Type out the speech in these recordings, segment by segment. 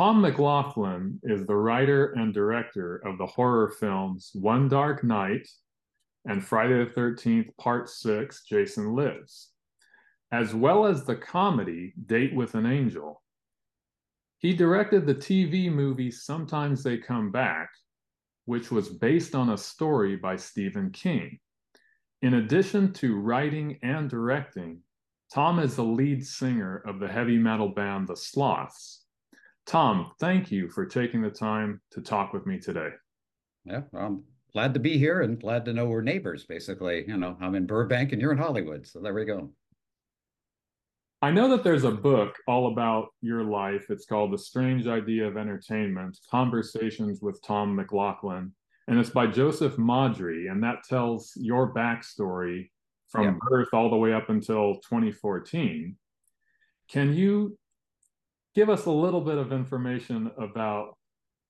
Tom McLoughlin is the writer and director of the horror films One Dark Night and Friday the 13th, Part 6, Jason Lives, as well as the comedy Date with an Angel. He directed the TV movie Sometimes They Come Back, which was based on a story by Stephen King. In addition to writing and directing, Tom is the lead singer of the heavy metal band The Sloths. Tom, thank you for taking the time to talk with me today. Yeah, I'm glad to be here and glad to know we're neighbors, basically. You know, I'm in Burbank and you're in Hollywood. So there we go. I know that there's a book all about your life. It's called The Strange Idea of Entertainment Conversations with Tom McLoughlin. And it's by Joseph Maddrey. And that tells your backstory from yeah. birth all the way up until 2014. Can you give us a little bit of information about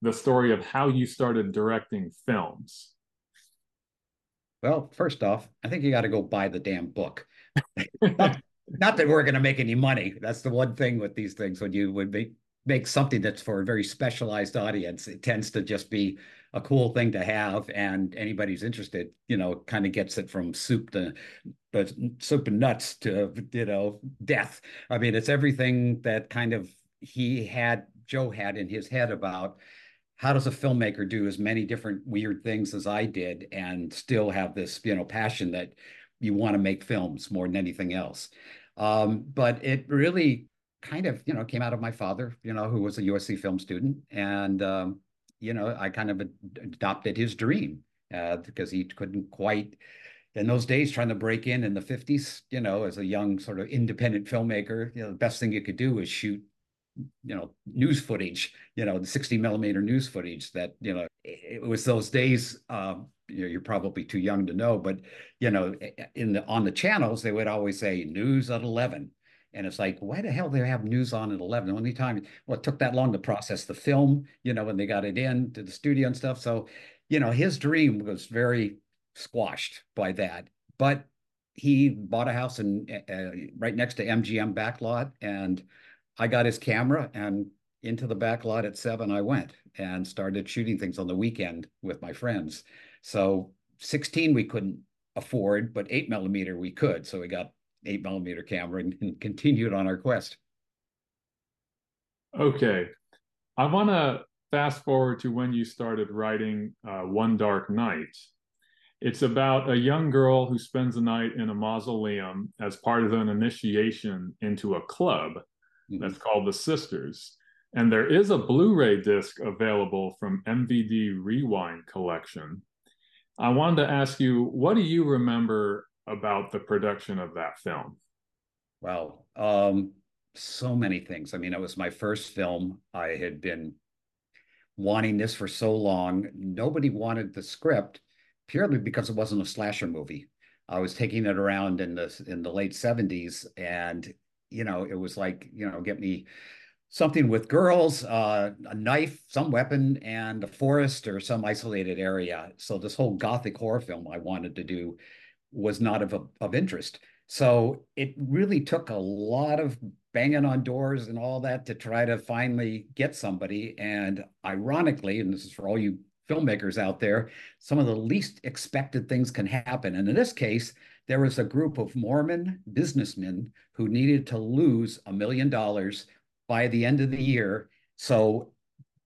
the story of how you started directing films? Well, first off, I think you got to go buy the damn book. not that we're going to make any money. That's the one thing with these things when you would make make something that's for a very specialized audience. It tends to just be a cool thing to have, and anybody who's interested, you know, kind of gets it from soup to but soup and nuts to you know death. I mean, it's everything that kind of he had Joe had in his head about how does a filmmaker do as many different weird things as I did and still have this you know passion that you want to make films more than anything else. Um, but it really kind of, you know, came out of my father, you know, who was a USC film student. And, um, you know, I kind of adopted his dream uh, because he couldn't quite, in those days, trying to break in in the 50s, you know, as a young sort of independent filmmaker, you know, the best thing you could do was shoot you know news footage you know the 60 millimeter news footage that you know it was those days um, you know, you're probably too young to know, but you know, in the on the channels they would always say news at eleven, and it's like, why the hell do they have news on at eleven? The only time, well, it took that long to process the film, you know, when they got it in to the studio and stuff. So, you know, his dream was very squashed by that, but he bought a house in uh, right next to MGM backlot, and I got his camera and into the back lot at seven I went and started shooting things on the weekend with my friends. So 16 we couldn't afford, but eight millimeter we could. So we got eight millimeter camera and, and continued on our quest. Okay. I want to fast forward to when you started writing uh, One Dark Night. It's about a young girl who spends a night in a mausoleum as part of an initiation into a club. That's called the Sisters. And there is a Blu ray disc available from MVD Rewind Collection. I wanted to ask you, what do you remember about the production of that film? Wow. Um, so many things. I mean, it was my first film. I had been wanting this for so long. Nobody wanted the script purely because it wasn't a slasher movie. I was taking it around in the in the late 70s and you know, it was like, you know, get me something with girls, uh, a knife, some weapon, and a forest or some isolated area. So this whole gothic horror film I wanted to do was not of, of interest. So it really took a lot of banging on doors and all that to try to finally get somebody. And ironically, and this is for all you filmmakers out there, some of the least expected things can happen. And in this case, there was a group of Mormon businessmen who needed to lose a million dollars by the end of the year. So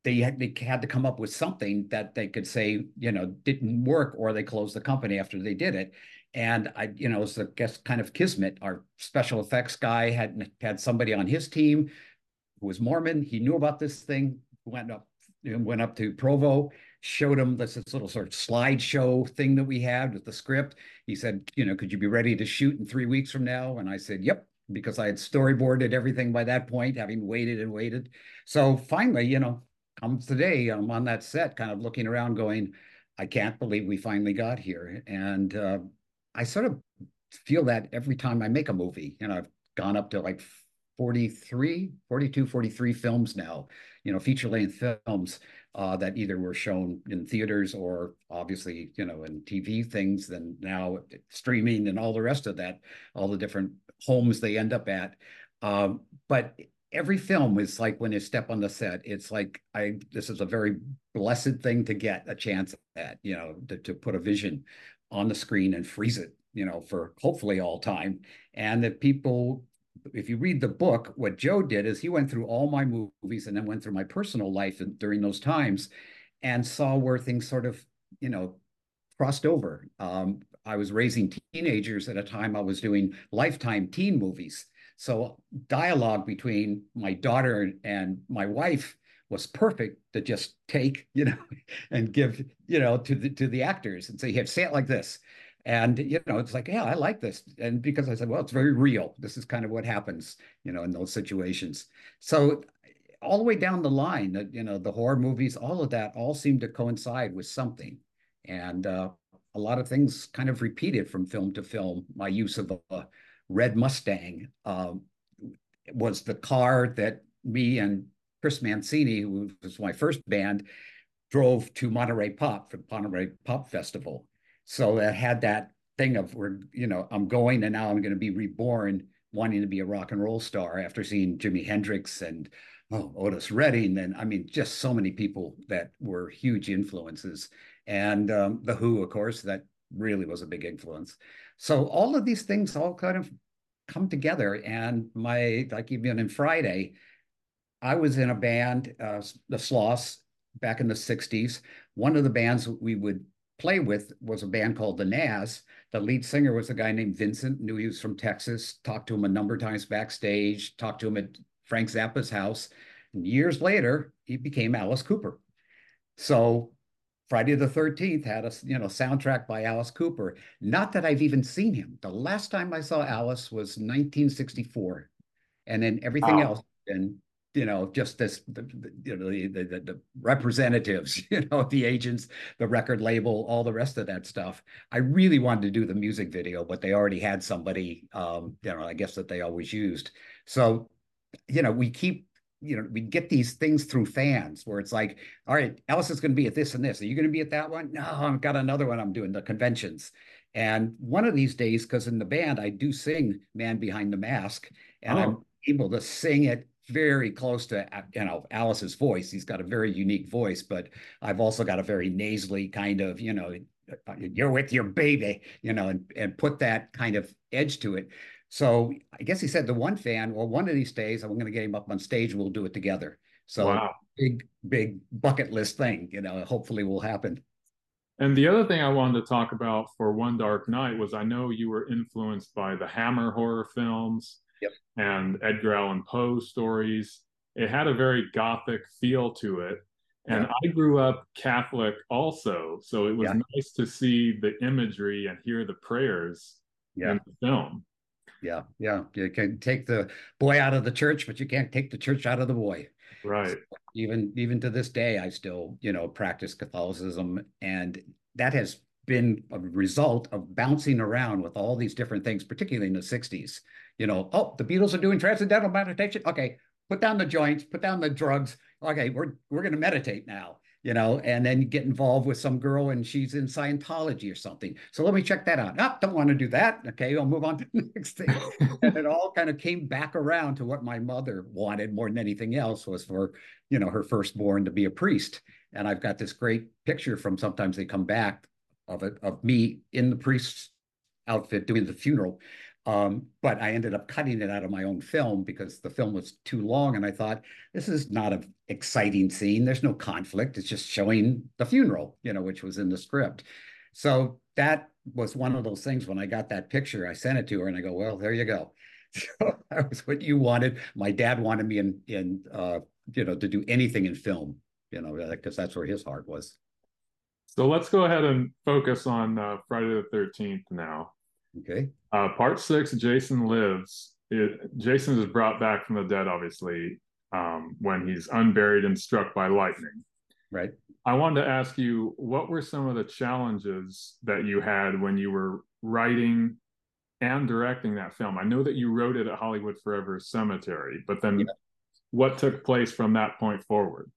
they had, they had to come up with something that they could say, you know, didn't work or they closed the company after they did it. And I, you know, it's a guess kind of kismet. Our special effects guy had had somebody on his team who was Mormon. He knew about this thing, went up, went up to Provo, showed him this, this little sort of slideshow thing that we had with the script. He said, you know, could you be ready to shoot in three weeks from now? And I said, yep because I had storyboarded everything by that point, having waited and waited. So finally, you know, comes today, I'm on that set, kind of looking around, going, I can't believe we finally got here. And uh, I sort of feel that every time I make a movie. You know, I've gone up to like 43, 42, 43 films now, you know, feature length films uh, that either were shown in theaters or obviously, you know, in TV things, then now streaming and all the rest of that, all the different homes they end up at. Um, but every film is like when you step on the set, it's like I this is a very blessed thing to get a chance at, you know, to, to put a vision on the screen and freeze it, you know, for hopefully all time. And that people, if you read the book, what Joe did is he went through all my movies and then went through my personal life during those times and saw where things sort of, you know, crossed over. Um, I was raising teenagers at a time I was doing lifetime teen movies. So dialogue between my daughter and my wife was perfect to just take, you know, and give, you know, to the to the actors and say, "Here, say it like this." And you know, it's like, yeah, I like this. And because I said, well, it's very real. This is kind of what happens, you know, in those situations. So all the way down the line, you know, the horror movies, all of that all seemed to coincide with something. And uh, a lot of things kind of repeated from film to film. My use of a red Mustang um, was the car that me and Chris Mancini, who was my first band, drove to Monterey Pop for the Monterey Pop Festival. So it had that thing of we're, you know, I'm going and now I'm going to be reborn, wanting to be a rock and roll star after seeing Jimi Hendrix and oh, Otis Redding, and I mean, just so many people that were huge influences. And um, the Who, of course, that really was a big influence. So all of these things all kind of come together. And my, like even in Friday, I was in a band, uh, the Sloths, back in the 60s. One of the bands we would play with was a band called the Nazz. The lead singer was a guy named Vincent, knew he was from Texas, talked to him a number of times backstage, talked to him at Frank Zappa's house. And years later, he became Alice Cooper. So Friday the 13th had a you know soundtrack by Alice Cooper. Not that I've even seen him. The last time I saw Alice was 1964. And then everything wow. else and you know, just this, the, you know, the, the, the, representatives, you know, the agents, the record label, all the rest of that stuff. I really wanted to do the music video, but they already had somebody, um, you know, I guess that they always used. So, you know, we keep, you know, we get these things through fans where it's like, all right, Alice is going to be at this and this. Are you going to be at that one? No, I've got another one I'm doing, the conventions. And one of these days, because in the band, I do sing Man Behind the Mask, and oh. I'm able to sing it very close to uh, you know Alice's voice. He's got a very unique voice, but I've also got a very nasally kind of you know you're with your baby, you know, and and put that kind of edge to it. So I guess he said to one fan, well, one of these days I'm going to get him up on stage and we'll do it together. So wow. big, big bucket list thing, you know, hopefully will happen. And the other thing I wanted to talk about for One Dark Night was I know you were influenced by the Hammer horror films yep. and Edgar Allan Poe stories. It had a very gothic feel to it. And I grew up Catholic also. So it was yeah. nice to see the imagery and hear the prayers yeah. in the film. Yeah, yeah. You can take the boy out of the church, but you can't take the church out of the boy. Right. So even even to this day, I still, you know, practice Catholicism. And that has been a result of bouncing around with all these different things, particularly in the 60s you know, oh, the Beatles are doing transcendental meditation. Okay, put down the joints, put down the drugs. Okay, we're we're going to meditate now, you know, and then you get involved with some girl and she's in Scientology or something. So let me check that out. Oh, don't want to do that. Okay, I'll move on to the next thing. and it all kind of came back around to what my mother wanted more than anything else was for, you know, her firstborn to be a priest. And I've got this great picture from sometimes they come back of it of me in the priest's outfit doing the funeral um, but I ended up cutting it out of my own film because the film was too long. And I thought, this is not an exciting scene. There's no conflict. It's just showing the funeral, you know, which was in the script. So that was one of those things when I got that picture, I sent it to her and I go, well, there you go. So that was what you wanted. My dad wanted me in, in uh, you know, to do anything in film, you know, because that's where his heart was. So let's go ahead and focus on uh, Friday the 13th now. Okay. Uh, part six, Jason lives. It, Jason is brought back from the dead, obviously, um, when he's unburied and struck by lightning. Right. I wanted to ask you, what were some of the challenges that you had when you were writing and directing that film? I know that you wrote it at Hollywood Forever Cemetery, but then yeah. what took place from that point forward?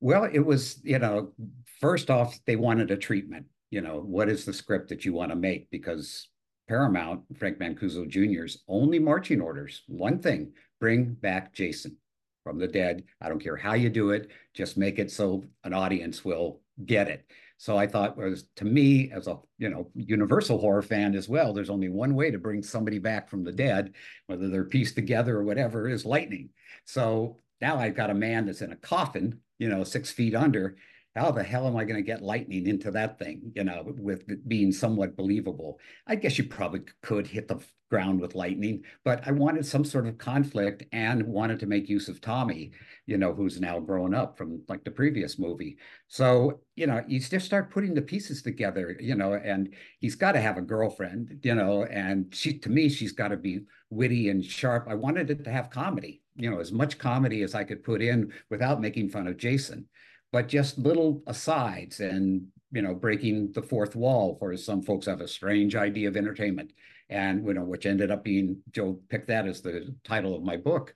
Well, it was, you know, first off, they wanted a treatment you know what is the script that you want to make because Paramount, Frank Mancuso Jr.'s only marching orders, one thing, bring back Jason from the dead. I don't care how you do it, just make it so an audience will get it. So I thought was to me as a you know universal horror fan as well. There's only one way to bring somebody back from the dead, whether they're pieced together or whatever, is lightning. So now I've got a man that's in a coffin, you know, six feet under. How the hell am I going to get lightning into that thing, you know, with it being somewhat believable? I guess you probably could hit the ground with lightning, but I wanted some sort of conflict and wanted to make use of Tommy, you know, who's now grown up from like the previous movie. So, you know, you just start putting the pieces together, you know, and he's got to have a girlfriend, you know, and she, to me, she's got to be witty and sharp. I wanted it to have comedy, you know, as much comedy as I could put in without making fun of Jason, but just little asides and, you know, breaking the fourth wall for some folks have a strange idea of entertainment and you know which ended up being Joe picked that as the title of my book,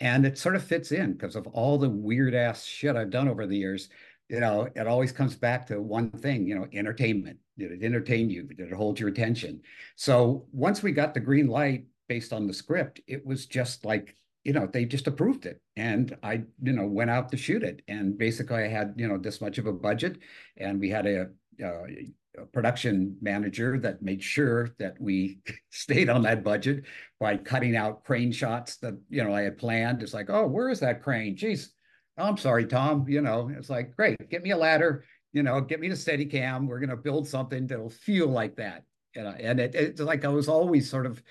and it sort of fits in because of all the weird ass shit I've done over the years. You know, it always comes back to one thing. You know, entertainment. Did it entertain you? Did it hold your attention? So once we got the green light based on the script, it was just like you know they just approved it and i you know went out to shoot it and basically i had you know this much of a budget and we had a, uh, production manager that made sure that we stayed on that budget by cutting out crane shots that you know I had planned. It's like, oh, where is that crane? Jeez, oh, I'm sorry, Tom. You know, it's like, great, get me a ladder. You know, get me the steady cam. We're gonna build something that'll feel like that. You know, and it, it's like I was always sort of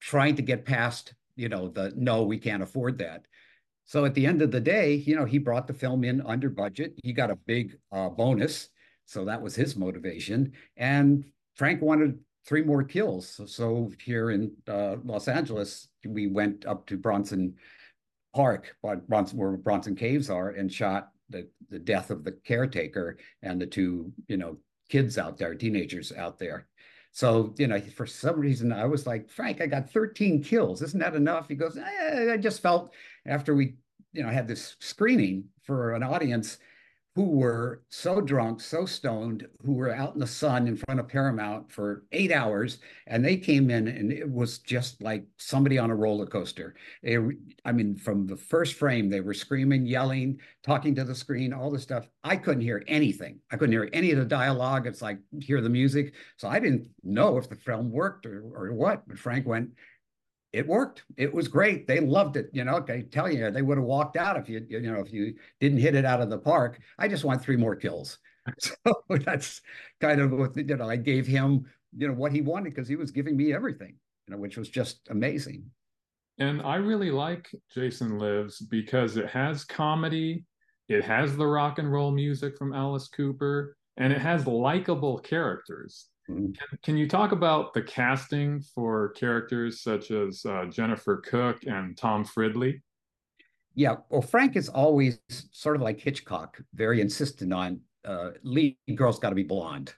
trying to get past, you know, the no, we can't afford that. So at the end of the day, you know, he brought the film in under budget. He got a big uh, bonus so that was his motivation. And Frank wanted three more kills. So, here in uh, Los Angeles, we went up to Bronson Park, Bronson, where Bronson Caves are, and shot the, the death of the caretaker and the two, you know, kids out there, teenagers out there. So, you know, for some reason, I was like, Frank, I got 13 kills. Isn't that enough? He goes, eh, I just felt after we, you know, had this screening for an audience who were so drunk, so stoned, who were out in the sun in front of Paramount for eight hours, and they came in, and it was just like somebody on a roller coaster. They, I mean, from the first frame, they were screaming, yelling, talking to the screen, all this stuff. I couldn't hear anything. I couldn't hear any of the dialogue. It's like hear the music, so I didn't know if the film worked or, or what. But Frank went, it worked. It was great. They loved it. You know, I tell you, they would have walked out if you, you know, if you didn't hit it out of the park. I just want three more kills. So that's kind of what, you know, I gave him, you know, what he wanted because he was giving me everything, you know, which was just amazing. And I really like Jason Lives because it has comedy, it has the rock and roll music from Alice Cooper, and it has likable characters. Can, can, you talk about the casting for characters such as uh, Jennifer Cooke and Tom Fridley? Yeah, well, Frank is always sort of like Hitchcock, very insistent on uh, lead girl's got to be blonde,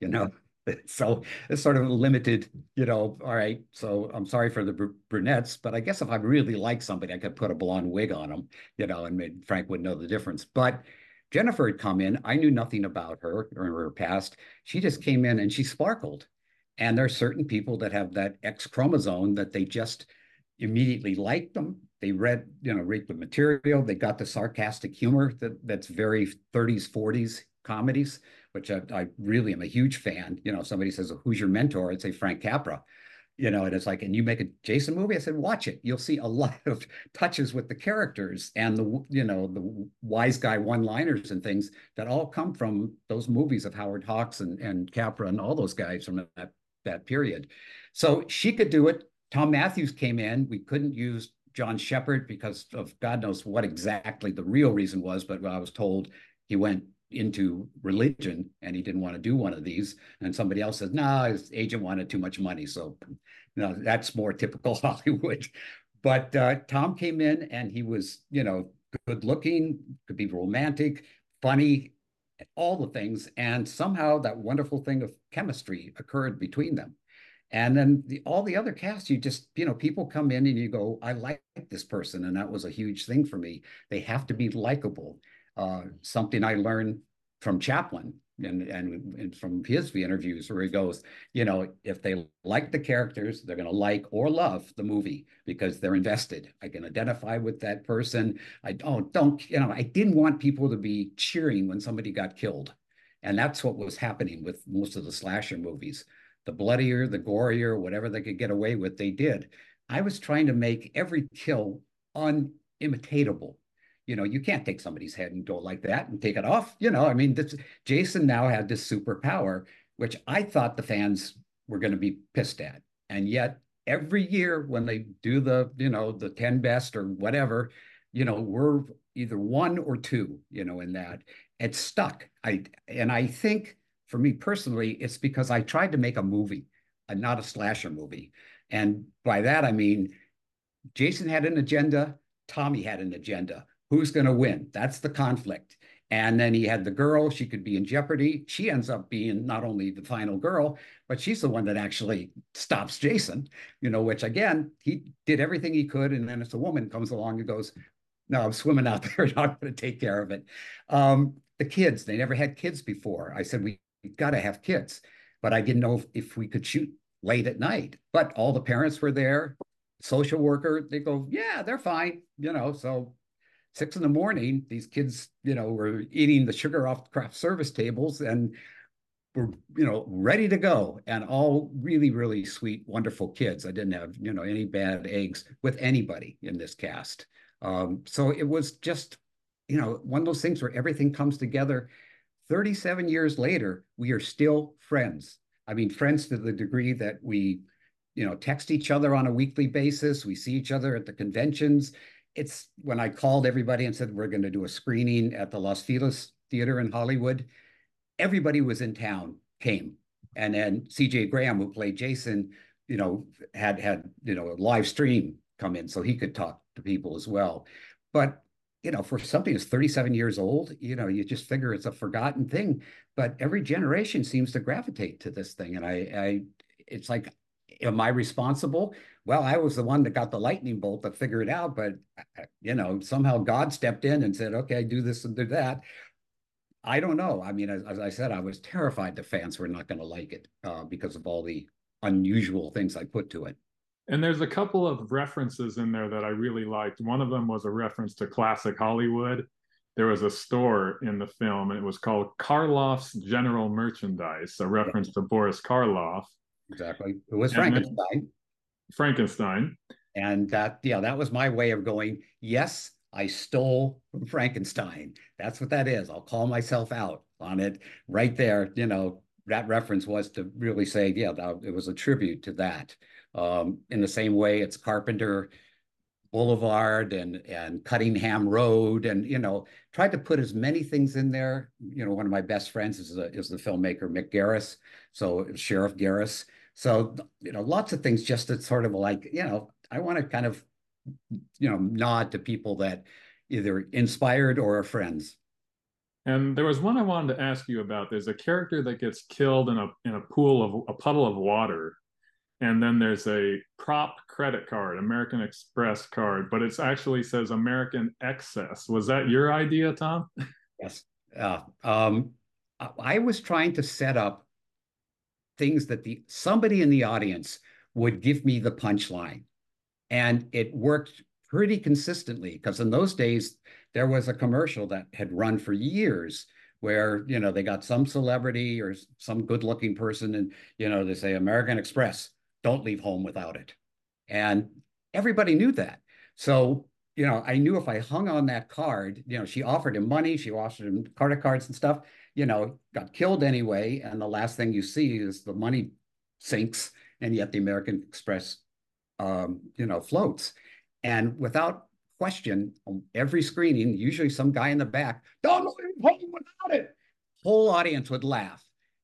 you know. So it's sort of limited, you know. All right, so I'm sorry for the br brunettes, but I guess if I really like somebody, I could put a blonde wig on them, you know, and Frank would know the difference. But Jennifer had come in. I knew nothing about her or her past. She just came in and she sparkled. And there are certain people that have that X chromosome that they just immediately like them. They read, you know, read the material. They got the sarcastic humor that that's very 30s, 40s comedies, which I, I really am a huge fan. You know, somebody says, "Who's your mentor?" I'd say Frank Capra you know, and it's like, and you make a Jason movie? I said, watch it. You'll see a lot of touches with the characters and the, you know, the wise guy one-liners and things that all come from those movies of Howard Hawks and, and Capra and all those guys from that, that period. So she could do it. Thom Mathews came in. We couldn't use John Shepherd because of God knows what exactly the real reason was, but I was told he went into religion and he didn't want to do one of these. And somebody else says, no, nah, his agent wanted too much money. So you know, that's more typical Hollywood. But uh, Tom came in and he was, you know, good looking, could be romantic, funny, all the things. And somehow that wonderful thing of chemistry occurred between them. And then the, all the other cast, you just, you know, people come in and you go, I like this person. And that was a huge thing for me. They have to be likable uh, something I learned from Chaplin, and, and, and from his interviews where he goes, you know, if they like the characters, they're going to like or love the movie because they're invested. I can identify with that person. I don't, don't, you know, I didn't want people to be cheering when somebody got killed. And that's what was happening with most of the slasher movies. The bloodier, the gorier, whatever they could get away with, they did. I was trying to make every kill unimitatable you know, you can't take somebody's head and go like that and take it off. You know, I mean, this, Jason now had this superpower, which I thought the fans were going to be pissed at. And yet every year when they do the, you know, the 10 best or whatever, you know, we're either one or two, you know, in that. It's stuck. I and I think for me personally, it's because I tried to make a movie, and not a slasher movie. And by that I mean Jason had an agenda, Tommy had an agenda who's going to win? That's the conflict. And then he had the girl, she could be in jeopardy. She ends up being not only the final girl, but she's the one that actually stops Jason, you know, which again, he did everything he could. And then it's a woman comes along and goes, No, I'm swimming out there, I'm not going to take care of it. Um, the kids, they never had kids before. I said, We got to have kids. But I didn't know if, if we could shoot late at night. But all the parents were there, social worker, they go, Yeah, they're fine, you know, so six in the morning, these kids, you know, were eating the sugar off craft service tables and were, you know, ready to go and all really, really sweet, wonderful kids. I didn't have, you know, any bad eggs with anybody in this cast. Um, so it was just, you know, one of those things where everything comes together. 37 years later, we are still friends. I mean, friends to the degree that we, you know, text each other on a weekly basis. We see each other at the conventions it's when I called everybody and said we're going to do a screening at the Los Feliz Theater in Hollywood, everybody was in town, came. And then CJ Graham, who played Jason, you know, had had, you know, a live stream come in so he could talk to people as well. But, you know, for something that's 37 years old, you know, you just figure it's a forgotten thing. But every generation seems to gravitate to this thing. And I, I it's like, am I responsible? Well, I was the one that got the lightning bolt to figure it out, but uh, you know, somehow God stepped in and said, okay, do this and do that. I don't know. I mean, as, as I said, I was terrified the fans were not going to like it uh, because of all the unusual things I put to it. And there's a couple of references in there that I really liked. One of them was a reference to classic Hollywood. There was a store in the film, and it was called Karloff's General Merchandise, a reference yeah. to Boris Karloff. Exactly. It was Frankenstein. Frankenstein. And that, yeah, that was my way of going, yes, I stole from Frankenstein. That's what that is. I'll call myself out on it right there. You know, that reference was to really say, yeah, that, it was a tribute to that. Um, in the same way, it's Carpenter Boulevard and and Cunningham Road, and you know, tried to put as many things in there. You know, one of my best friends is the is the filmmaker Mick Garris, so Sheriff Garris. So, you know, lots of things just to sort of like, you know, I want to kind of, you know, nod to people that either inspired or are friends. And there was one I wanted to ask you about. There's a character that gets killed in a in a pool of a puddle of water. And then there's a prop credit card, American Express card, but it actually says American Excess. Was that your idea, Tom? Yes. Uh, um, I was trying to set up things that the somebody in the audience would give me the punchline. And it worked pretty consistently because in those days there was a commercial that had run for years where you know they got some celebrity or some good looking person and you know they say American Express don't leave home without it. And everybody knew that. So you know, I knew if I hung on that card, you know, she offered him money, she offered him credit cards and stuff you know, got killed anyway. And the last thing you see is the money sinks, and yet the American Express, um, you know, floats. And without question, on every screening, usually some guy in the back, don't leave home without it. Whole audience would laugh.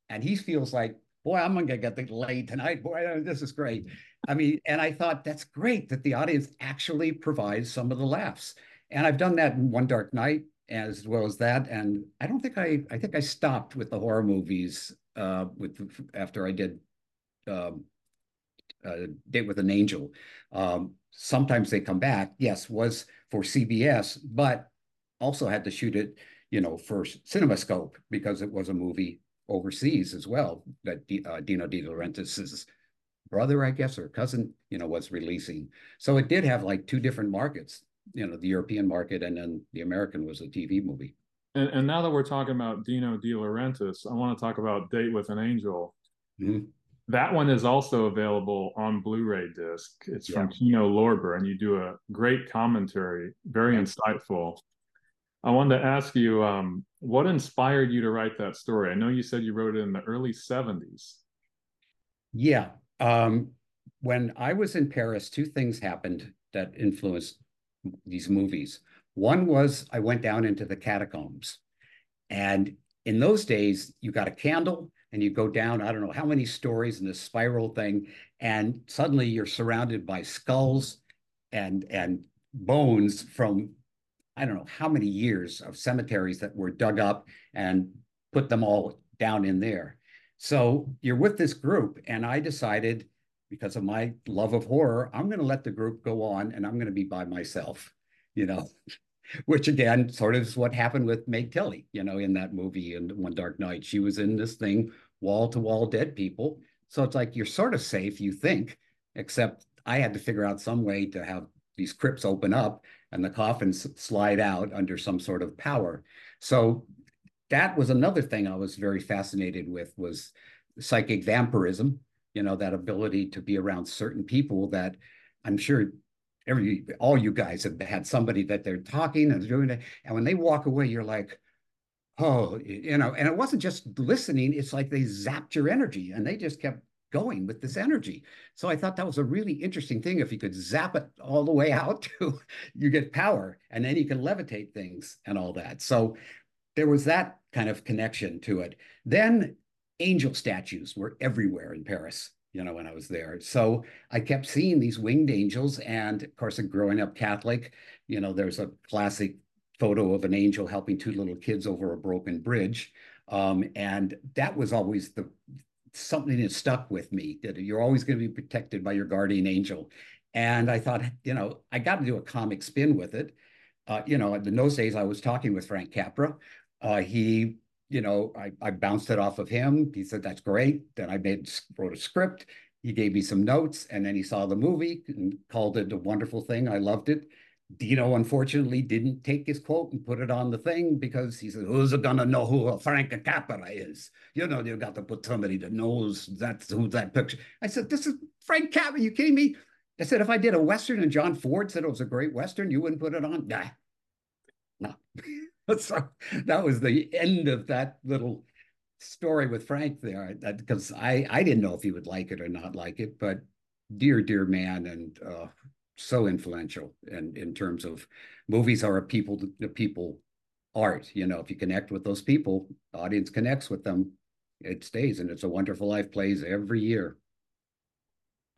And he feels like, boy, I'm gonna get laid tonight. Boy, this is great. I mean, and I thought that's great that the audience actually provides some of the laughs. And I've done that in One Dark Night as well as that. And I don't think I, I think I stopped with the horror movies uh, with after I did um, uh, Date with an Angel. Um, sometimes they come back. Yes, was for CBS, but also had to shoot it, you know, for CinemaScope because it was a movie overseas as well that uh, Dino De Laurentiis's brother, I guess, or cousin, you know, was releasing. So it did have like two different markets, you know, the European market and then the American was a TV movie. And, and now that we're talking about Dino De Laurentiis, I want to talk about Date with an Angel. Mm-hmm. That one is also available on Blu-ray disc. It's yeah. from Kino Lorber, and you do a great commentary, very insightful. I wanted to ask you, um, what inspired you to write that story? I know you said you wrote it in the early 70s. Yeah. Um, when I was in Paris, two things happened that influenced these movies. One was I went down into the catacombs. And in those days, you got a candle and you go down, I don't know how many stories in this spiral thing. And suddenly you're surrounded by skulls and, and bones from I don't know how many years of cemeteries that were dug up and put them all down in there. So you're with this group, and I decided because of my love of horror, I'm going to let the group go on and I'm going to be by myself, you know, which again, sort of is what happened with Meg Tilly, you know, in that movie in One Dark Night. She was in this thing, wall to wall dead people. So it's like you're sort of safe, you think, except I had to figure out some way to have these crypts open up and the coffins slide out under some sort of power. So that was another thing I was very fascinated with was psychic vampirism, you know, that ability to be around certain people that I'm sure every all you guys have had somebody that they're talking and doing it. And when they walk away, you're like, oh, you know, and it wasn't just listening, it's like they zapped your energy and they just kept going with this energy. So I thought that was a really interesting thing. If you could zap it all the way out to you get power and then you can levitate things and all that. So there was that kind of connection to it. Then angel statues were everywhere in Paris, you know, when I was there. So I kept seeing these winged angels. And of course, a growing up Catholic, you know, there's a classic photo of an angel helping two little kids over a broken bridge. Um, and that was always the something that stuck with me that you're always going to be protected by your guardian angel. And I thought, you know, I got to do a comic spin with it. Uh, you know, in those days, I was talking with Frank Capra. Uh, he, you know, I, I bounced it off of him. He said, that's great. Then I made wrote a script. He gave me some notes, and then he saw the movie and called it a wonderful thing. I loved it. Dino unfortunately didn't take his quote and put it on the thing because he said, "Who's gonna know who Frank Capra is? You know, you got to put somebody that knows that's who that picture." I said, "This is Frank Capra. You kidding me?" I said, "If I did a western and John Ford said it was a great western, you wouldn't put it on." Nah, no. so that was the end of that little story with Frank there, because I I didn't know if he would like it or not like it, but dear dear man, and uh, so influential and in, in terms of movies are a people to people art you know if you connect with those people audience connects with them it stays and it's a wonderful life plays every year.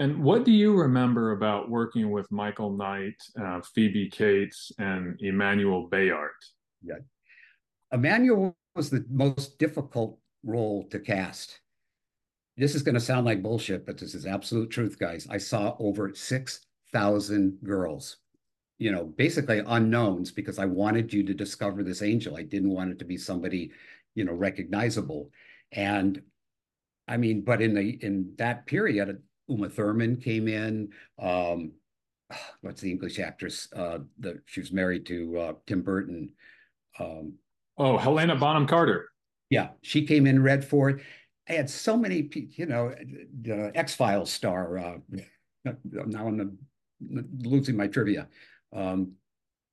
And what do you remember about working with michael knight uh, phoebe cates and emmanuel béart yeah emmanuel was the most difficult role to cast this is going to sound like bullshit but this is absolute truth guys i saw over six thousand girls, you know, basically unknowns because I wanted you to discover this angel. I didn't want it to be somebody, you know, recognizable. And I mean, but in the in that period, Uma Thurman came in. Um, what's the English actress? Uh, the she was married to uh, Tim Burton. Um, oh, Helena Bonham Carter. Yeah, she came in red for it. I had so many, you know, the X Files star. Uh, now I'm losing my trivia. Um,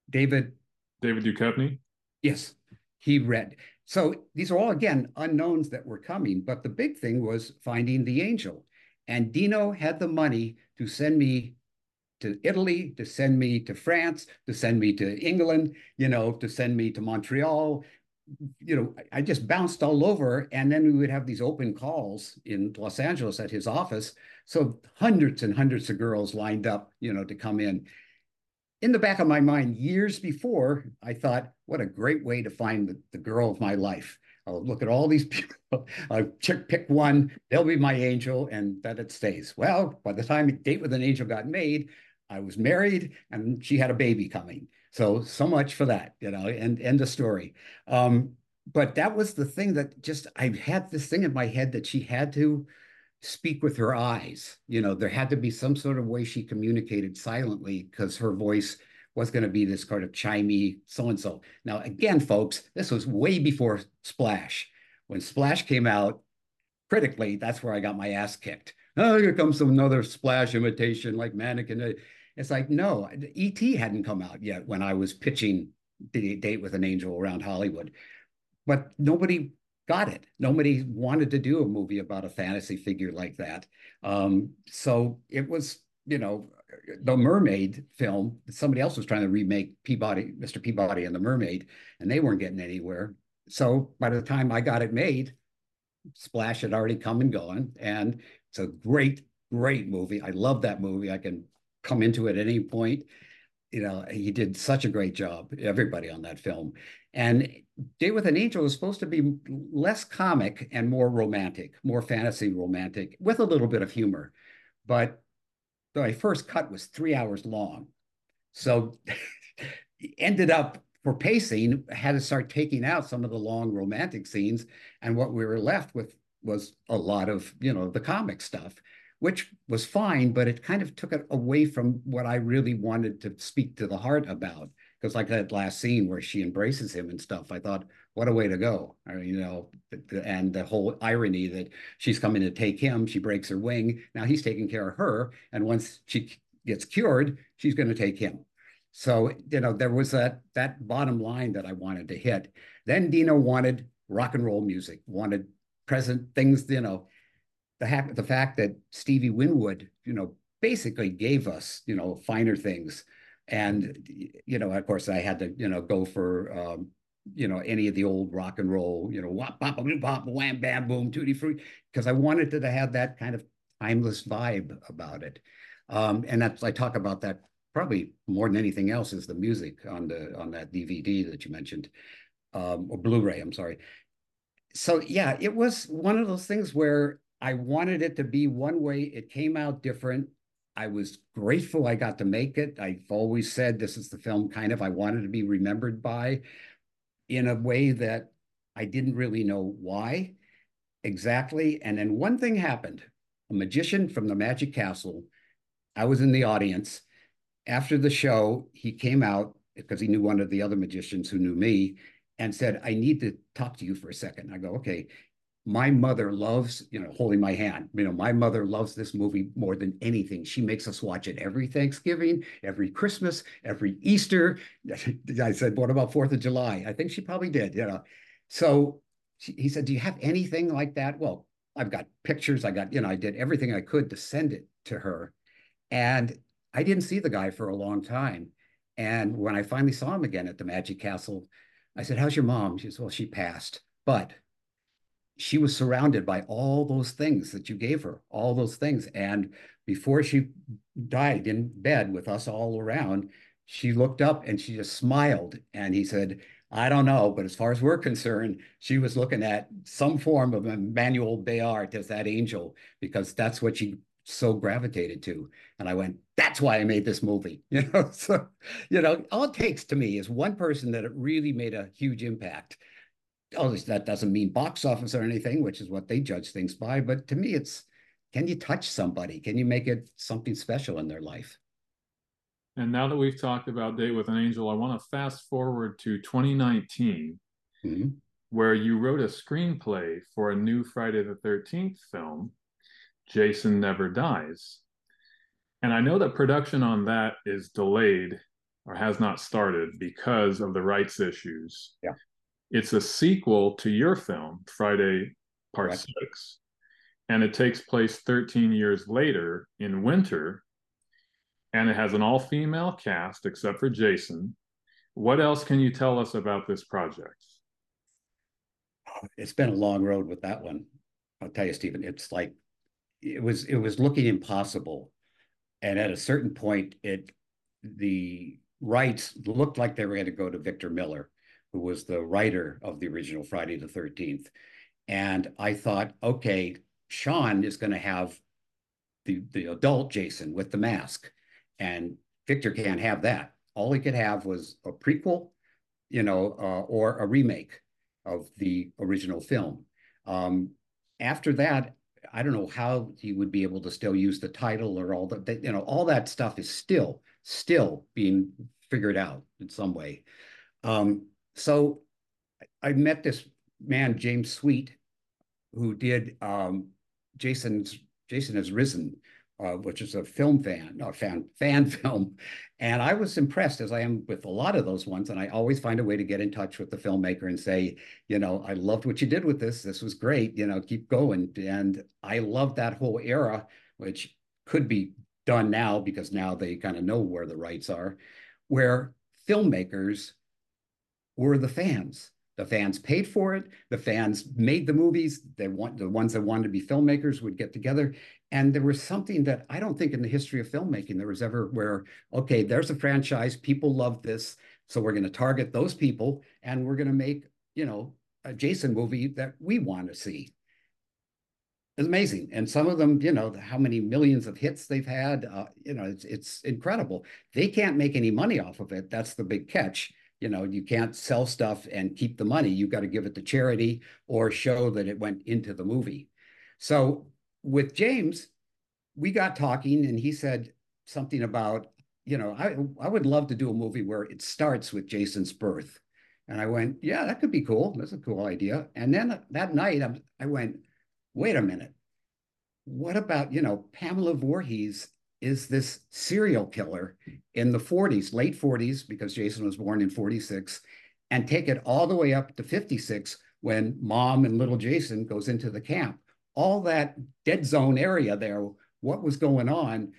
David. David Duchovny. Yes, he read. So these are all again unknowns that were coming, but the big thing was finding the angel. And Dino had the money to send me to Italy, to send me to France, to send me to England, you know, to send me to Montreal. You know, I just bounced all over. And then we would have these open calls in Los Angeles at his office so hundreds and hundreds of girls lined up, you know, to come in. In the back of my mind, years before, I thought, what a great way to find the, the girl of my life. I'll look at all these people, I'll check, pick one, they'll be my angel, and that it stays. Well, by the time Date with an Angel got made, I was married and she had a baby coming. So, so much for that, you know, and end the story. Um, but that was the thing that just I had this thing in my head that she had to speak with her eyes. You know, there had to be some sort of way she communicated silently because her voice was going to be this kind of chimey so and so. Now, again, folks, this was way before Splash. When Splash came out, critically, that's where I got my ass kicked. Oh, here comes another Splash imitation like Mannequin. It's like, no, E.T. hadn't come out yet when I was pitching the date with an angel around Hollywood. But nobody got it. Nobody wanted to do a movie about a fantasy figure like that. Um, so it was, you know, the Mermaid film. Somebody else was trying to remake Peabody, Mr. Peabody and the Mermaid, and they weren't getting anywhere. So by the time I got it made, Splash had already come and gone, and it's a great, great movie. I love that movie. I can come into it at any point. You know, he did such a great job. Everybody on that film, and Date with an Angel was supposed to be less comic and more romantic, more fantasy romantic, with a little bit of humor. But my first cut was three hours long. So ended up for pacing, had to start taking out some of the long romantic scenes. And what we were left with was a lot of, you know, the comic stuff, which was fine, but it kind of took it away from what I really wanted to speak to the heart about because like that last scene where she embraces him and stuff, I thought, what a way to go. I mean, you know, and the whole irony that she's coming to take him, she breaks her wing. Now he's taking care of her. And once she gets cured, she's going to take him. So, you know, there was that that bottom line that I wanted to hit. Then Dino wanted rock and roll music, wanted present things, you know, the, the fact that Stevie Winwood, you know, basically gave us, you know, finer things and you know, of course, I had to you know go for um, you know any of the old rock and roll, you know, wop bop boom bop wham bam boom tutti frutti, because I wanted to have that kind of timeless vibe about it. Um, and that's I talk about that probably more than anything else is the music on the on that DVD that you mentioned, um, or Blu-ray. I'm sorry. So yeah, it was one of those things where I wanted it to be one way. It came out different. I was grateful I got to make it. I've always said this is the film kind of I wanted to be remembered by in a way that I didn't really know why exactly. And then one thing happened. A magician from the Magic Castle, I was in the audience. After the show, he came out because he knew one of the other magicians who knew me and said, I need to talk to you for a second. I go, okay my mother loves, you know, holding my hand. You know, my mother loves this movie more than anything. She makes us watch it every Thanksgiving, every Christmas, every Easter. I said, what about Fourth of July? I think she probably did, you know. So she, he said, do you have anything like that? Well, I've got pictures. I got, you know, I did everything I could to send it to her. And I didn't see the guy for a long time. And when I finally saw him again at the Magic Castle, I said, how's your mom? She said, well, she passed. But she was surrounded by all those things that you gave her, all those things. And before she died in bed with us all around, she looked up and she just smiled. And he said, I don't know, but as far as we're concerned, she was looking at some form of Emmanuel Béart as that angel, because that's what she so gravitated to. And I went, that's why I made this movie. You know, so, you know, all it takes to me is one person that it really made a huge impact oh, that doesn't mean box office or anything, which is what they judge things by. But to me, it's can you touch somebody? Can you make it something special in their life? And now that we've talked about Date with an Angel, I want to fast forward to 2019, mm-hmm. where you wrote a screenplay for a new Friday the 13th film, Jason Never Dies. And I know that production on that is delayed or has not started because of the rights issues. Yeah. It's a sequel to your film, Friday Part right. Six, and it takes place 13 years later in winter, and it has an all-female cast except for Jason. What else can you tell us about this project? It's been a long road with that one. I'll tell you, Stephen. It's like it was it was looking impossible, and at a certain point, it the rights looked like they were going to go to Victor Miller who was the writer of the original Friday the 13th. And I thought, okay, Sean is going to have the, the adult Jason with the mask. And Victor can't have that. All he could have was a prequel, you know, uh, or a remake. of the original film. Um, after that, I don't know how he would be able to still use the title or all that, you know, all that stuff is still, still being figured out in some way. Um, so I met this man, James Sweet, who did um, Jason's Jason has Risen, uh, which is a film fan, a fan fan film, and I was impressed as I am with a lot of those ones. And I always find a way to get in touch with the filmmaker and say, you know, I loved what you did with this. This was great. You know, keep going. And I love that whole era, which could be done now because now they kind of know where the rights are, where filmmakers were the fans the fans paid for it. The fans made the movies. They want the ones that wanted to be filmmakers would get together. And there was something that I don't think in the history of filmmaking there was ever where, okay, there's a franchise, people love this, so we're going to target those people and we're going to make, you know, a Jason movie that we want to see. It's amazing, and some of them, you know, how many millions of hits they've had, uh, you know, it's it's incredible. They can't make any money off of it. That's the big catch you know you can't sell stuff and keep the money You've got to give it to charity or show that it went into the movie. So with james we got talking and he said something about you know i i would love to do a movie where it starts with jason's birth. And i went yeah that could be cool. That's a cool idea. And then that night i, I went wait a minute. What about you know pamela Voorhees is this serial killer in the 40s, late 40s, because Jason was born in 46, and take it all the way up to 56 when mom and little Jason goes into the camp. All that dead zone area there, what was going on,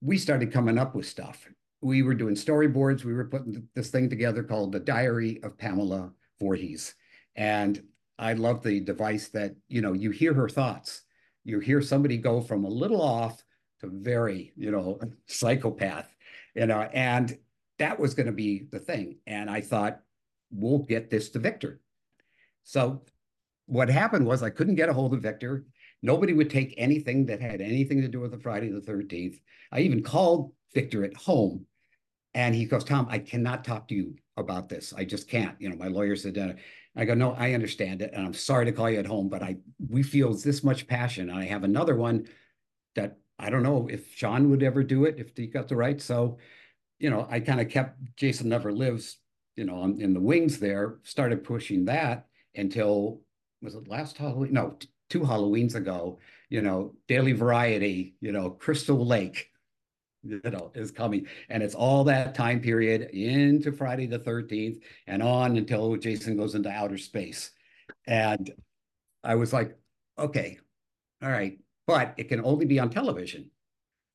we started coming up with stuff. We were doing storyboards. We were putting this thing together called The Diary of Pamela Voorhees. And I love the device that, you know, you hear her thoughts. You hear somebody go from a little off very, you know, psychopath, you know, and that was going to be the thing. And I thought, we'll get this to Victor. So what happened was I couldn't get a hold of Victor. Nobody would take anything that had anything to do with the Friday the 13th. I even called Victor at home and he goes, Tom, I cannot talk to you about this. I just can't. You know, my lawyer said, uh, I go, no, I understand it. And I'm sorry to call you at home, but I we feel this much passion. And I have another one that I don't know if Sean would ever do it if he got the right. So, you know, I kind of kept Jason Never Lives, you know, on, in the wings there, started pushing that until was it last Halloween? No, t- two Halloweens ago, you know, Daily Variety, you know, Crystal Lake, you know, is coming. And it's all that time period into Friday the 13th and on until Jason goes into outer space. And I was like, okay, all right, but it can only be on television.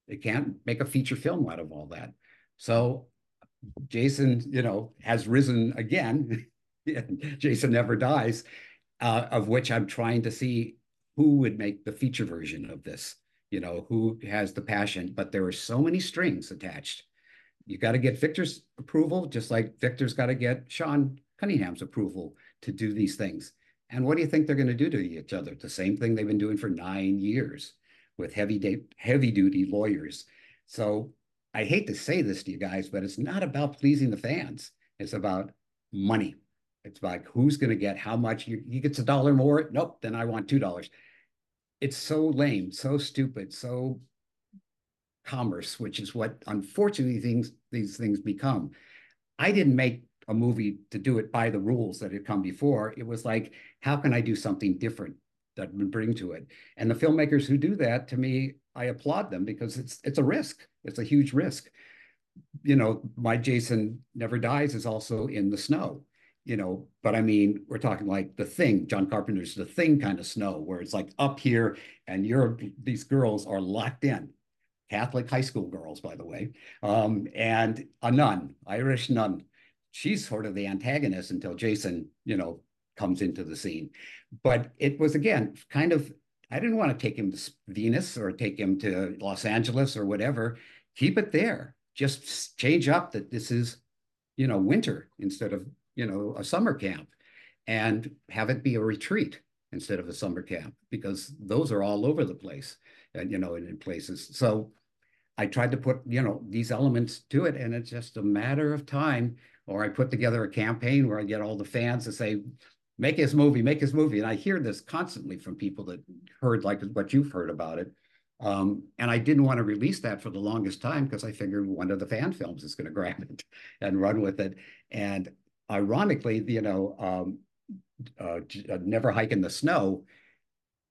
It can't make a feature film out of all that. So Jason, you know, has risen again. Jason never dies, uh, of which I'm trying to see who would make the feature version of this. You know, who has the passion, but there are so many strings attached. You got to get Victor's approval, just like Victor's got to get Sean Cunningham's approval to do these things. And what do you think they're going to do to each other? The same thing they've been doing for nine years with heavy day, heavy duty lawyers. So I hate to say this to you guys, but it's not about pleasing the fans. It's about money. It's like who's going to get how much. You, he gets a dollar more. Nope. Then I want two dollars. It's so lame, so stupid, so commerce, which is what unfortunately things these things become. I didn't make a movie to do it by the rules that had come before. It was like, how can I do something different that would bring to it? And the filmmakers who do that, to me, I applaud them because it's it's a risk. It's a huge risk. You know, my Jason Never Dies is also in the snow. You know, but I mean, we're talking like the thing, John Carpenter's the thing kind of snow, where it's like up here and you're these girls are locked in. Catholic high school girls, by the way, um, and a nun, Irish nun, she's sort of the antagonist until Jason, you know, comes into the scene. But it was again kind of I didn't want to take him to Venus or take him to Los Angeles or whatever. Keep it there. Just change up that this is, you know, winter instead of, you know, a summer camp and have it be a retreat instead of a summer camp because those are all over the place and, you know, in, in places. So I tried to put, you know, these elements to it and it's just a matter of time or I put together a campaign where I get all the fans to say, make his movie, make his movie. And I hear this constantly from people that heard like what you've heard about it. Um, and I didn't want to release that for the longest time because I figured one of the fan films is going to grab it and run with it. And ironically, you know, um, uh, uh Never Hike in the Snow,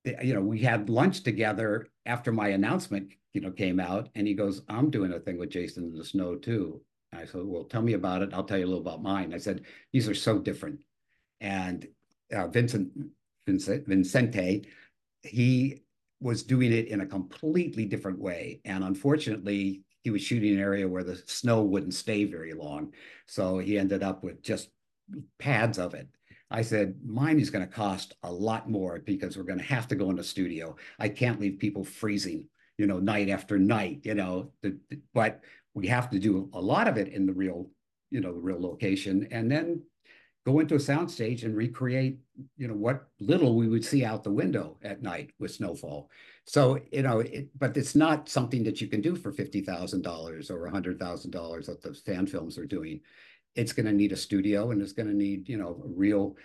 you know, we had lunch together after my announcement, you know, came out, and he goes, "I'm doing a thing with Jason in the Snow too." I said, "Well, tell me about it. I'll tell you a little about mine." I said, "These are so different." And uh, Vincent, Vincent Vincente, he was doing it in a completely different way, and unfortunately, he was shooting an area where the snow wouldn't stay very long, so he ended up with just pads of it. I said, mine is going to cost a lot more because we're going to have to go in the studio. I can't leave people freezing, you know, night after night, you know, but we have to do a lot of it in the real, you know, the real location. And then go into a soundstage and recreate, you know, what little we would see out the window at night with snowfall. So, you know, it, but it's not something that you can do for $50,000 or $100,000 that the fan films are doing it's going to need a studio and it's going to need, you know, a real,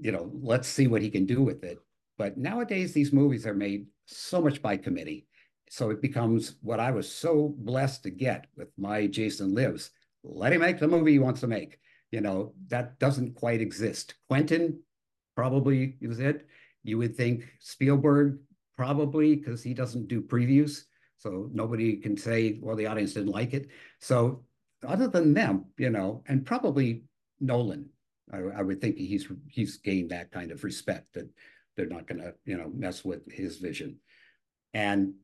you know, let's see what he can do with it. But nowadays, these movies are made so much by committee. So it becomes what I was so blessed to get with my Jason Lives. Let him make the movie he wants to make. You know, that doesn't quite exist. Quentin probably is it. You would think Spielberg probably because he doesn't do previews. So nobody can say, well, the audience didn't like it. So other than them, you know, and probably Nolan, I, I would think he's he's gained that kind of respect that they're not going to you know mess with his vision, and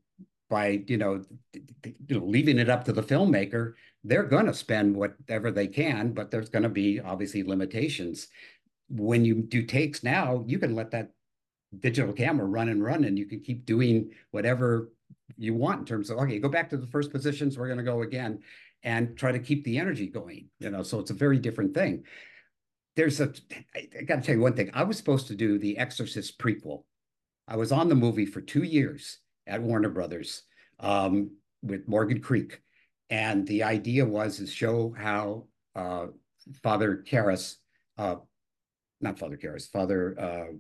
by you know, you know leaving it up to the filmmaker, they're going to spend whatever they can, but there's going to be obviously limitations. When you do takes now, you can let that digital camera run and run, and you can keep doing whatever you want in terms of okay, go back to the first positions. We're going to go again, and try to keep the energy going, you know, so it's a very different thing. There's a, I got to tell you one thing. I was supposed to do the Exorcist prequel. I was on the movie for two years at Warner Brothers um, with Morgan Creek. And the idea was to show how uh, Father Karras, uh, not Father Karras, Father, uh,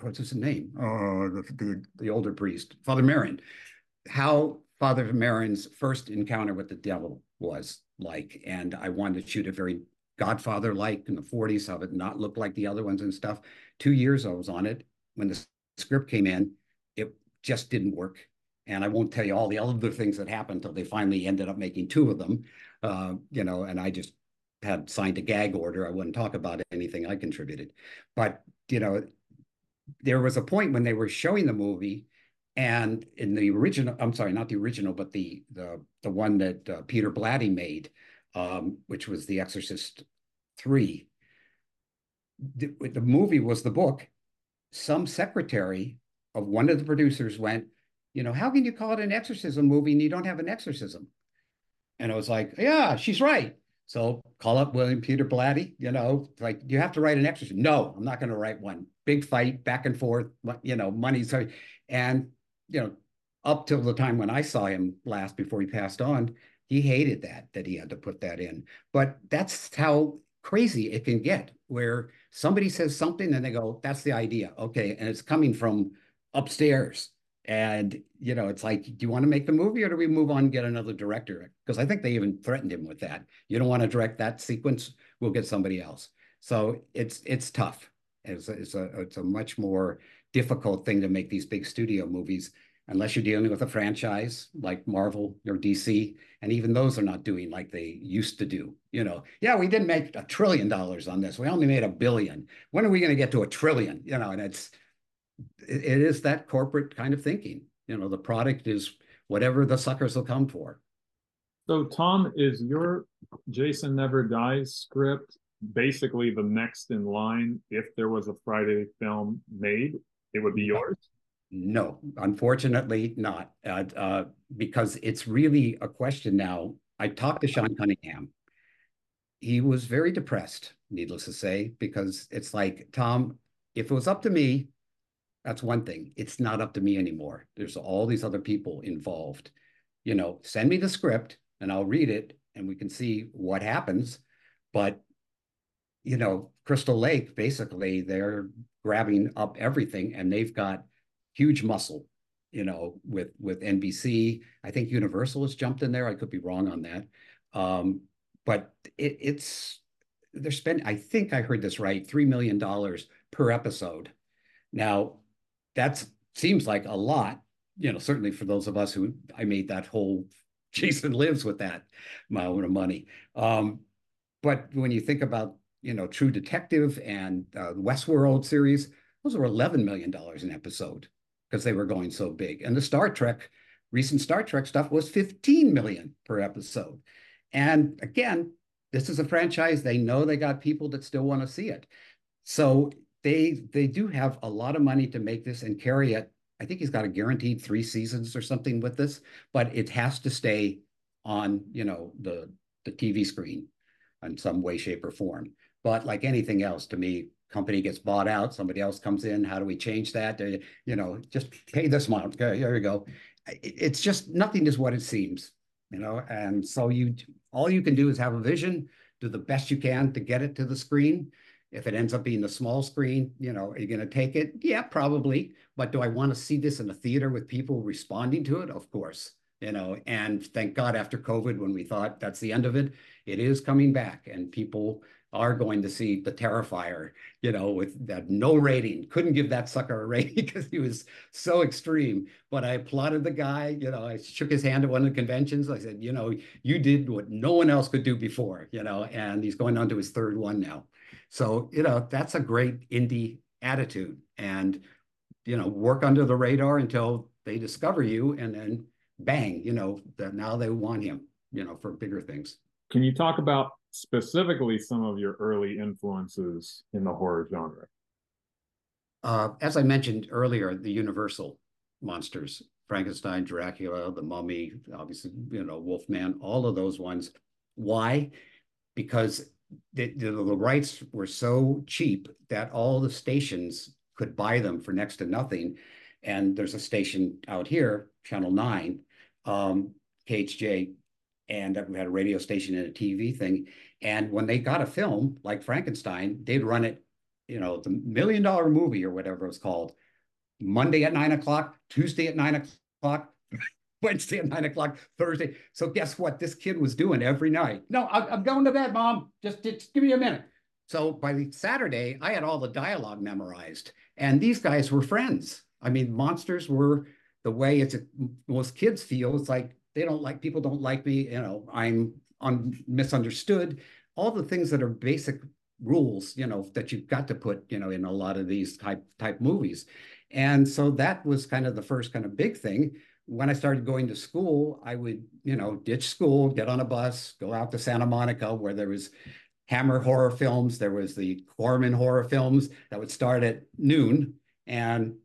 what's his name? Oh, the, the, the older priest, Father Merrin, how Father Merrin's first encounter with the devil was like. And I wanted to shoot a very Godfather like in the 40s, have it not look like the other ones and stuff. Two years I was on it. When the script came in, it just didn't work. And I won't tell you all the other things that happened until they finally ended up making two of them. Uh, you know, and I just had signed a gag order. I wouldn't talk about anything I contributed. But, you know, there was a point when they were showing the movie and in the original, I'm sorry, not the original, but the the the one that uh, Peter Blatty made, um, which was The Exorcist Three. The, the movie was the book. Some secretary of one of the producers went, you know, how can you call it an exorcism movie and you don't have an exorcism? And I was like, yeah, she's right. So call up William Peter Blatty, you know, like you have to write an exorcism. No, I'm not going to write one. Big fight, back and forth, you know, money. So, and you know, up till the time when I saw him last before he passed on, he hated that, that he had to put that in. But that's how crazy it can get, where somebody says something and they go, that's the idea. Okay. And it's coming from upstairs. And, you know, it's like, do you want to make the movie or do we move on and get another director? Because I think they even threatened him with that. You don't want to direct that sequence, we'll get somebody else. So it's it's tough. It's a, it's a, it's a much more difficult thing to make these big studio movies unless you're dealing with a franchise like Marvel or DC. And even those are not doing like they used to do. You know, yeah, we didn't make a trillion dollars on this. We only made a billion. When are we going to get to a trillion? You know, and it's it, it is that corporate kind of thinking. You know, the product is whatever the suckers will come for. So, Tom, is your Jason Never Dies script basically the next in line if there was a Friday film made? it would be uh, yours? No, unfortunately not, uh, uh, because it's really a question now. I talked to Sean Cunningham. He was very depressed, needless to say, because it's like, Tom, if it was up to me, that's one thing. It's not up to me anymore. There's all these other people involved. You know, send me the script and I'll read it and we can see what happens. But you know, Crystal Lake, basically, they're grabbing up everything and they've got huge muscle, you know, with with NBC. I think Universal has jumped in there. I could be wrong on that. Um, but it, it's they're spending, I think I heard this right, $3 million per episode. Now, that seems like a lot, you know, certainly for those of us who I made that whole Jason lives with that amount of money. Um, but when you think about, you know, True Detective and uh, Westworld series, those were $11 million an episode because they were going so big. And the Star Trek, recent Star Trek stuff was 15 million per episode. And again, this is a franchise. They know they got people that still want to see it. So they they do have a lot of money to make this and carry it. I think he's got a guaranteed three seasons or something with this, but it has to stay on, you know, the the TV screen in some way, shape, or form. But like anything else, to me, company gets bought out, somebody else comes in. How do we change that? You know, just pay this amount. Okay, there you go. It's just nothing is what it seems, you know. And so you, all you can do is have a vision, do the best you can to get it to the screen. If it ends up being a small screen, you know, are you going to take it? Yeah, probably. But do I want to see this in a theater with people responding to it? Of course. You know, and thank God after COVID, when we thought that's the end of it, it is coming back and people are going to see the Terrifier, you know, with that no rating. Couldn't give that sucker a rating because he was so extreme. But I applauded the guy. You know, I shook his hand at one of the conventions. I said, you know, you did what no one else could do before, you know, and he's going on to his third one now. So, you know, that's a great indie attitude. And, you know, work under the radar until they discover you and then bang, you know, that now they want him, you know, for bigger things. Can you talk about specifically some of your early influences in the horror genre? Uh, as I mentioned earlier, the Universal monsters, Frankenstein, Dracula, the Mummy, obviously, you know, Wolfman, all of those ones. Why? Because the, the, the rights were so cheap that all the stations could buy them for next to nothing. And there's a station out here, Channel 9, um, KHJ and we had a radio station and a TV thing. And when they got a film like Frankenstein, they'd run it, you know, the million dollar movie or whatever it was called, Monday at nine o'clock, Tuesday at nine o'clock, Wednesday at nine o'clock, Thursday. So guess what? This kid was doing every night. No, I'm going to bed, mom. Just, just give me a minute. So by Saturday, I had all the dialogue memorized, and these guys were friends. I mean, monsters were the way it's most kids feel. It's like they don't like people don't like me you know i'm un, misunderstood. All the things that are basic rules you know that you've got to put you know in a lot of these type type movies. And so that was kind of the first kind of big thing. When i started going to school i would you know ditch school get on a bus go out to santa monica where there was hammer horror films there was the corman horror films that would start at noon. And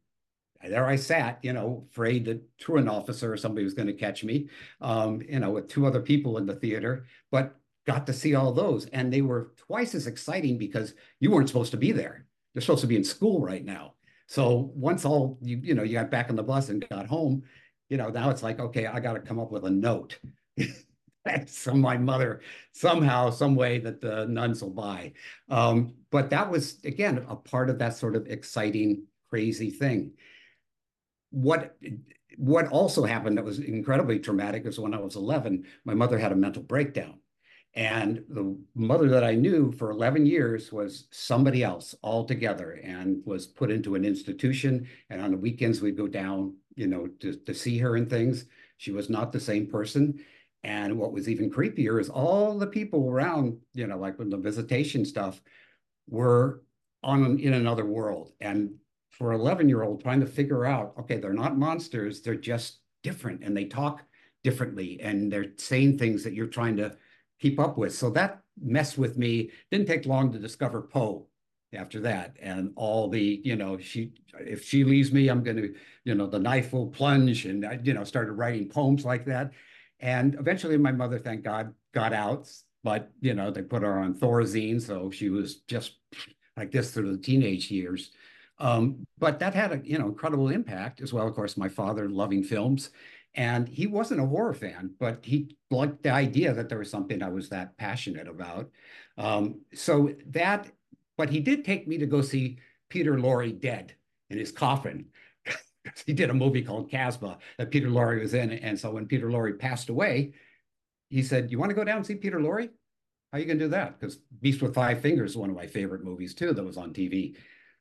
there I sat, you know, afraid that truant officer or somebody was going to catch me, um, you know, with two other people in the theater, but got to see all those. And they were twice as exciting because you weren't supposed to be there. You're supposed to be in school right now. So once all you, you know, you got back on the bus and got home, you know, now it's like, okay, I got to come up with a note from my mother somehow, some way that the nuns will buy. Um, but that was, again, a part of that sort of exciting, crazy thing what what also happened that was incredibly traumatic is when I was 11, my mother had a mental breakdown. And the mother that I knew for 11 years was somebody else altogether and was put into an institution. And on the weekends, we'd go down, you know, to, to see her and things. She was not the same person. And what was even creepier is all the people around, you know, like when the visitation stuff were on in another world. And for 11 year old trying to figure out, okay, they're not monsters, they're just different and they talk differently and they're saying things that you're trying to keep up with. So that messed with me. Didn't take long to discover Poe after that and all the you know she if she leaves me i'm going to you know the knife will plunge and i you know started writing poems like that and eventually my mother thank god got out but you know they put her on thorazine so she was just like this through the teenage years um, but that had a you know incredible impact as well. Of course, my father loving films, And he wasn't a horror fan, but he liked the idea that there was something I was that passionate about. Um, so that, but he did take me to go see Peter Lorre dead in his coffin. he did a movie called Casbah that Peter Lorre was in. And so when Peter Lorre passed away, he said, You want to go down and see Peter Lorre? How are you going to do that? Because Beast with Five Fingers is one of my favorite movies too that was on TV.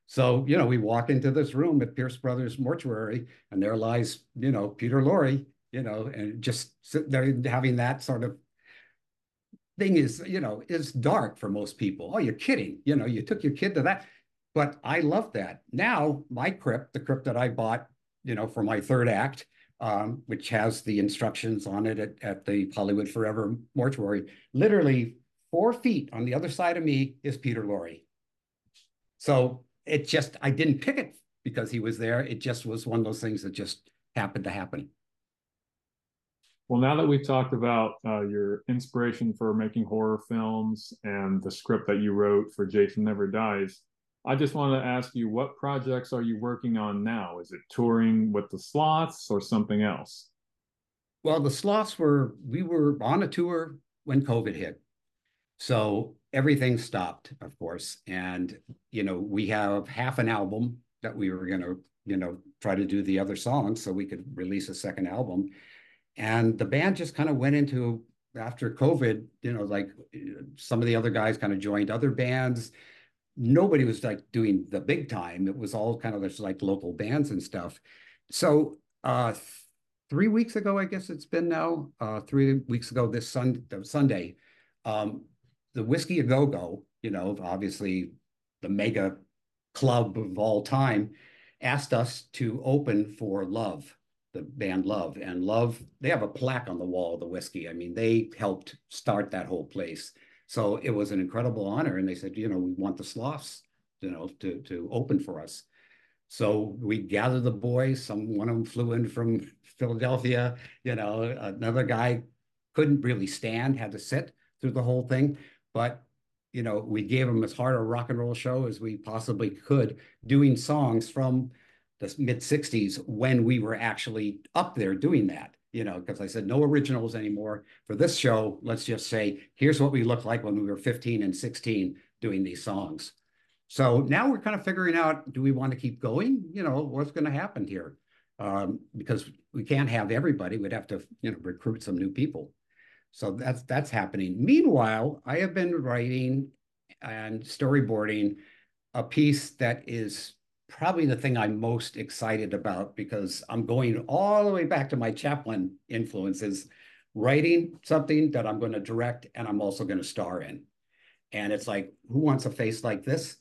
So, you know, we walk into this room at Pierce Brothers Mortuary, and there lies, you know, Peter Lorre, you know, and just sitting there having that sort of thing is, you know, is dark for most people. Oh, you're kidding. You know, you took your kid to that. But I love that. Now, my crypt, the crypt that I bought, you know, for my third act, um, which has the instructions on it at, at the Hollywood Forever Mortuary, literally four feet on the other side of me is Peter Lorre. So it just, I didn't pick it because he was there. It just was one of those things that just happened to happen. Well, now that we've talked about uh, your inspiration for making horror films and the script that you wrote for Jason Never Dies, I just want to ask you what projects are you working on now? Is it touring with the sloths or something else? Well, the sloths were, we were on a tour when COVID hit. So everything stopped, of course. And, you know, we have half an album that we were going to, you know, try to do the other songs so we could release a second album. And the band just kind of went into, after COVID, you know, like some of the other guys kind of joined other bands. Nobody was like doing the big time. It was all kind of just like local bands and stuff. So, uh, three weeks ago, I guess it's been now, uh, three weeks ago this sun, Sunday, um, the Whisky a Go Go, you know, obviously the mega club of all time, asked us to open for Love, the band Love. And Love, they have a plaque on the wall of the whiskey. I mean, they helped start that whole place. So it was an incredible honor. And they said, you know, we want the Sloths, you know, to, to open for us. So we gathered the boys. Some one of them flew in from Philadelphia. You know, another guy couldn't really stand, had to sit through the whole thing but you know, we gave them as hard a rock and roll show as we possibly could, doing songs from the mid 60s when we were actually up there doing that. You know, because I said no originals anymore. For this show, let's just say, here's what we looked like when we were 15 and 16 doing these songs. So now we're kind of figuring out, do we want to keep going? You know, what's going to happen here? Um, because we can't have everybody. We'd have to, you know, recruit some new people. So that's that's happening. Meanwhile, I have been writing and storyboarding a piece that is probably the thing I'm most excited about because I'm going all the way back to my Chaplin influences, writing something that I'm going to direct and I'm also going to star in. And it's like, who wants a face like this?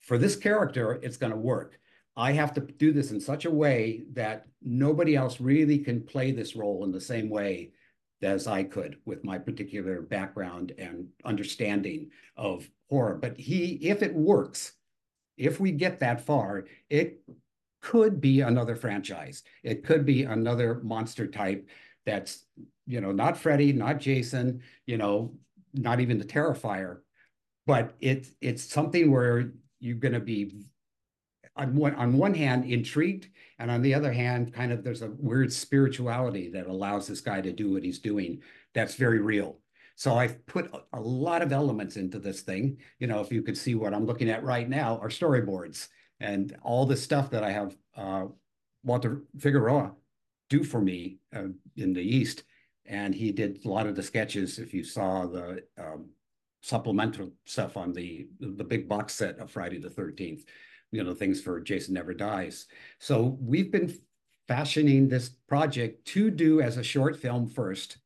For this character, it's going to work. I have to do this in such a way that nobody else really can play this role in the same way as I could with my particular background and understanding of horror. But he, if it works, if we get that far, it could be another franchise. It could be another monster type that's, you know, not Freddy, not Jason, you know, not even the Terrifier, but it's it's something where you're going to be on one on one hand intrigued and on the other hand kind of there's a weird spirituality that allows this guy to do what he's doing that's very real. So i've put a lot of elements into this thing. You know if you could see what i'm looking at right now are storyboards and all the stuff that i have uh, walter figueroa do for me uh, in the east. And he did a lot of the sketches if you saw the um, supplemental stuff on the the big box set of friday the 13th you know, things for Jason Never Dies. So we've been fashioning this project to do as a short film first,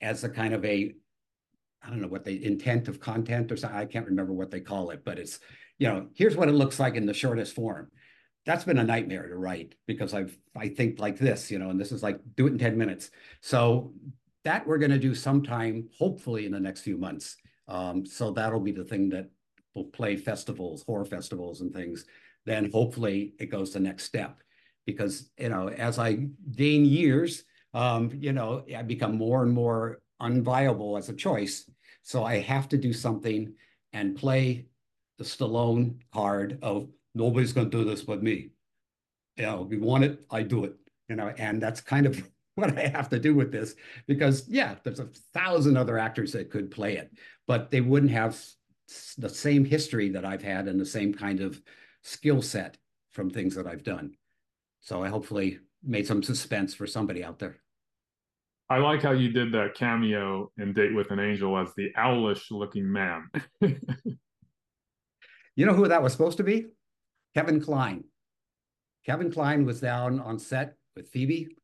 as a kind of a, I don't know what the intent of content or something, I can't remember what they call it, but it's, you know, here's what it looks like in the shortest form. That's been a nightmare to write because I've, I think like this, you know, and this is like do it in 10 minutes. So that we're going to do sometime, hopefully in the next few months. Um, so that'll be the thing that will play festivals, horror festivals and things, then hopefully it goes the next step. Because, you know, as I gain years, um, you know, I become more and more unviable as a choice. So I have to do something and play the Stallone card of nobody's going to do this but me. You know, we want it, I do it. You know, and that's kind of what I have to do with this because yeah, there's a thousand other actors that could play it, but they wouldn't have the same history that I've had and the same kind of skill set from things that I've done. So I hopefully made some suspense for somebody out there. I like how you did that cameo in Date with an Angel as the owlish looking man. you know who that was supposed to be? Kevin Kline. Kevin Kline was down on set with Phoebe.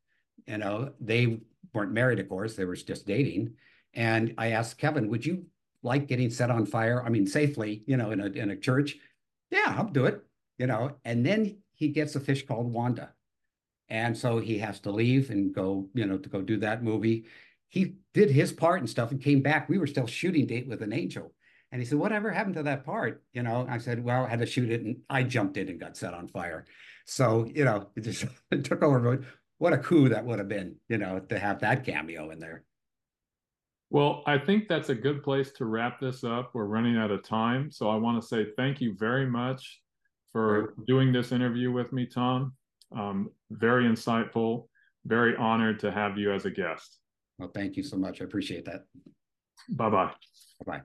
You know, they weren't married, of course, they were just dating. And I asked Kevin, would you like getting set on fire? I mean, safely, you know, in a in a church. Yeah, I'll do it. You know, and then he gets a fish called Wanda. And so he has to leave and go, you know, to go do that movie. He did his part and stuff and came back. We were still shooting Date with an Angel. And he said, Whatever happened to that part? You know, I said, Well, I had to shoot it and I jumped in and got set on fire. So, you know, it just it took over. What a coup that would have been, you know, to have that cameo in there. Well, I think that's a good place to wrap this up. We're running out of time. So I want to say thank you very much for doing this interview with me, Tom. Um, very insightful, very honored to have you as a guest. Well, thank you so much. I appreciate that. Bye bye. Bye bye.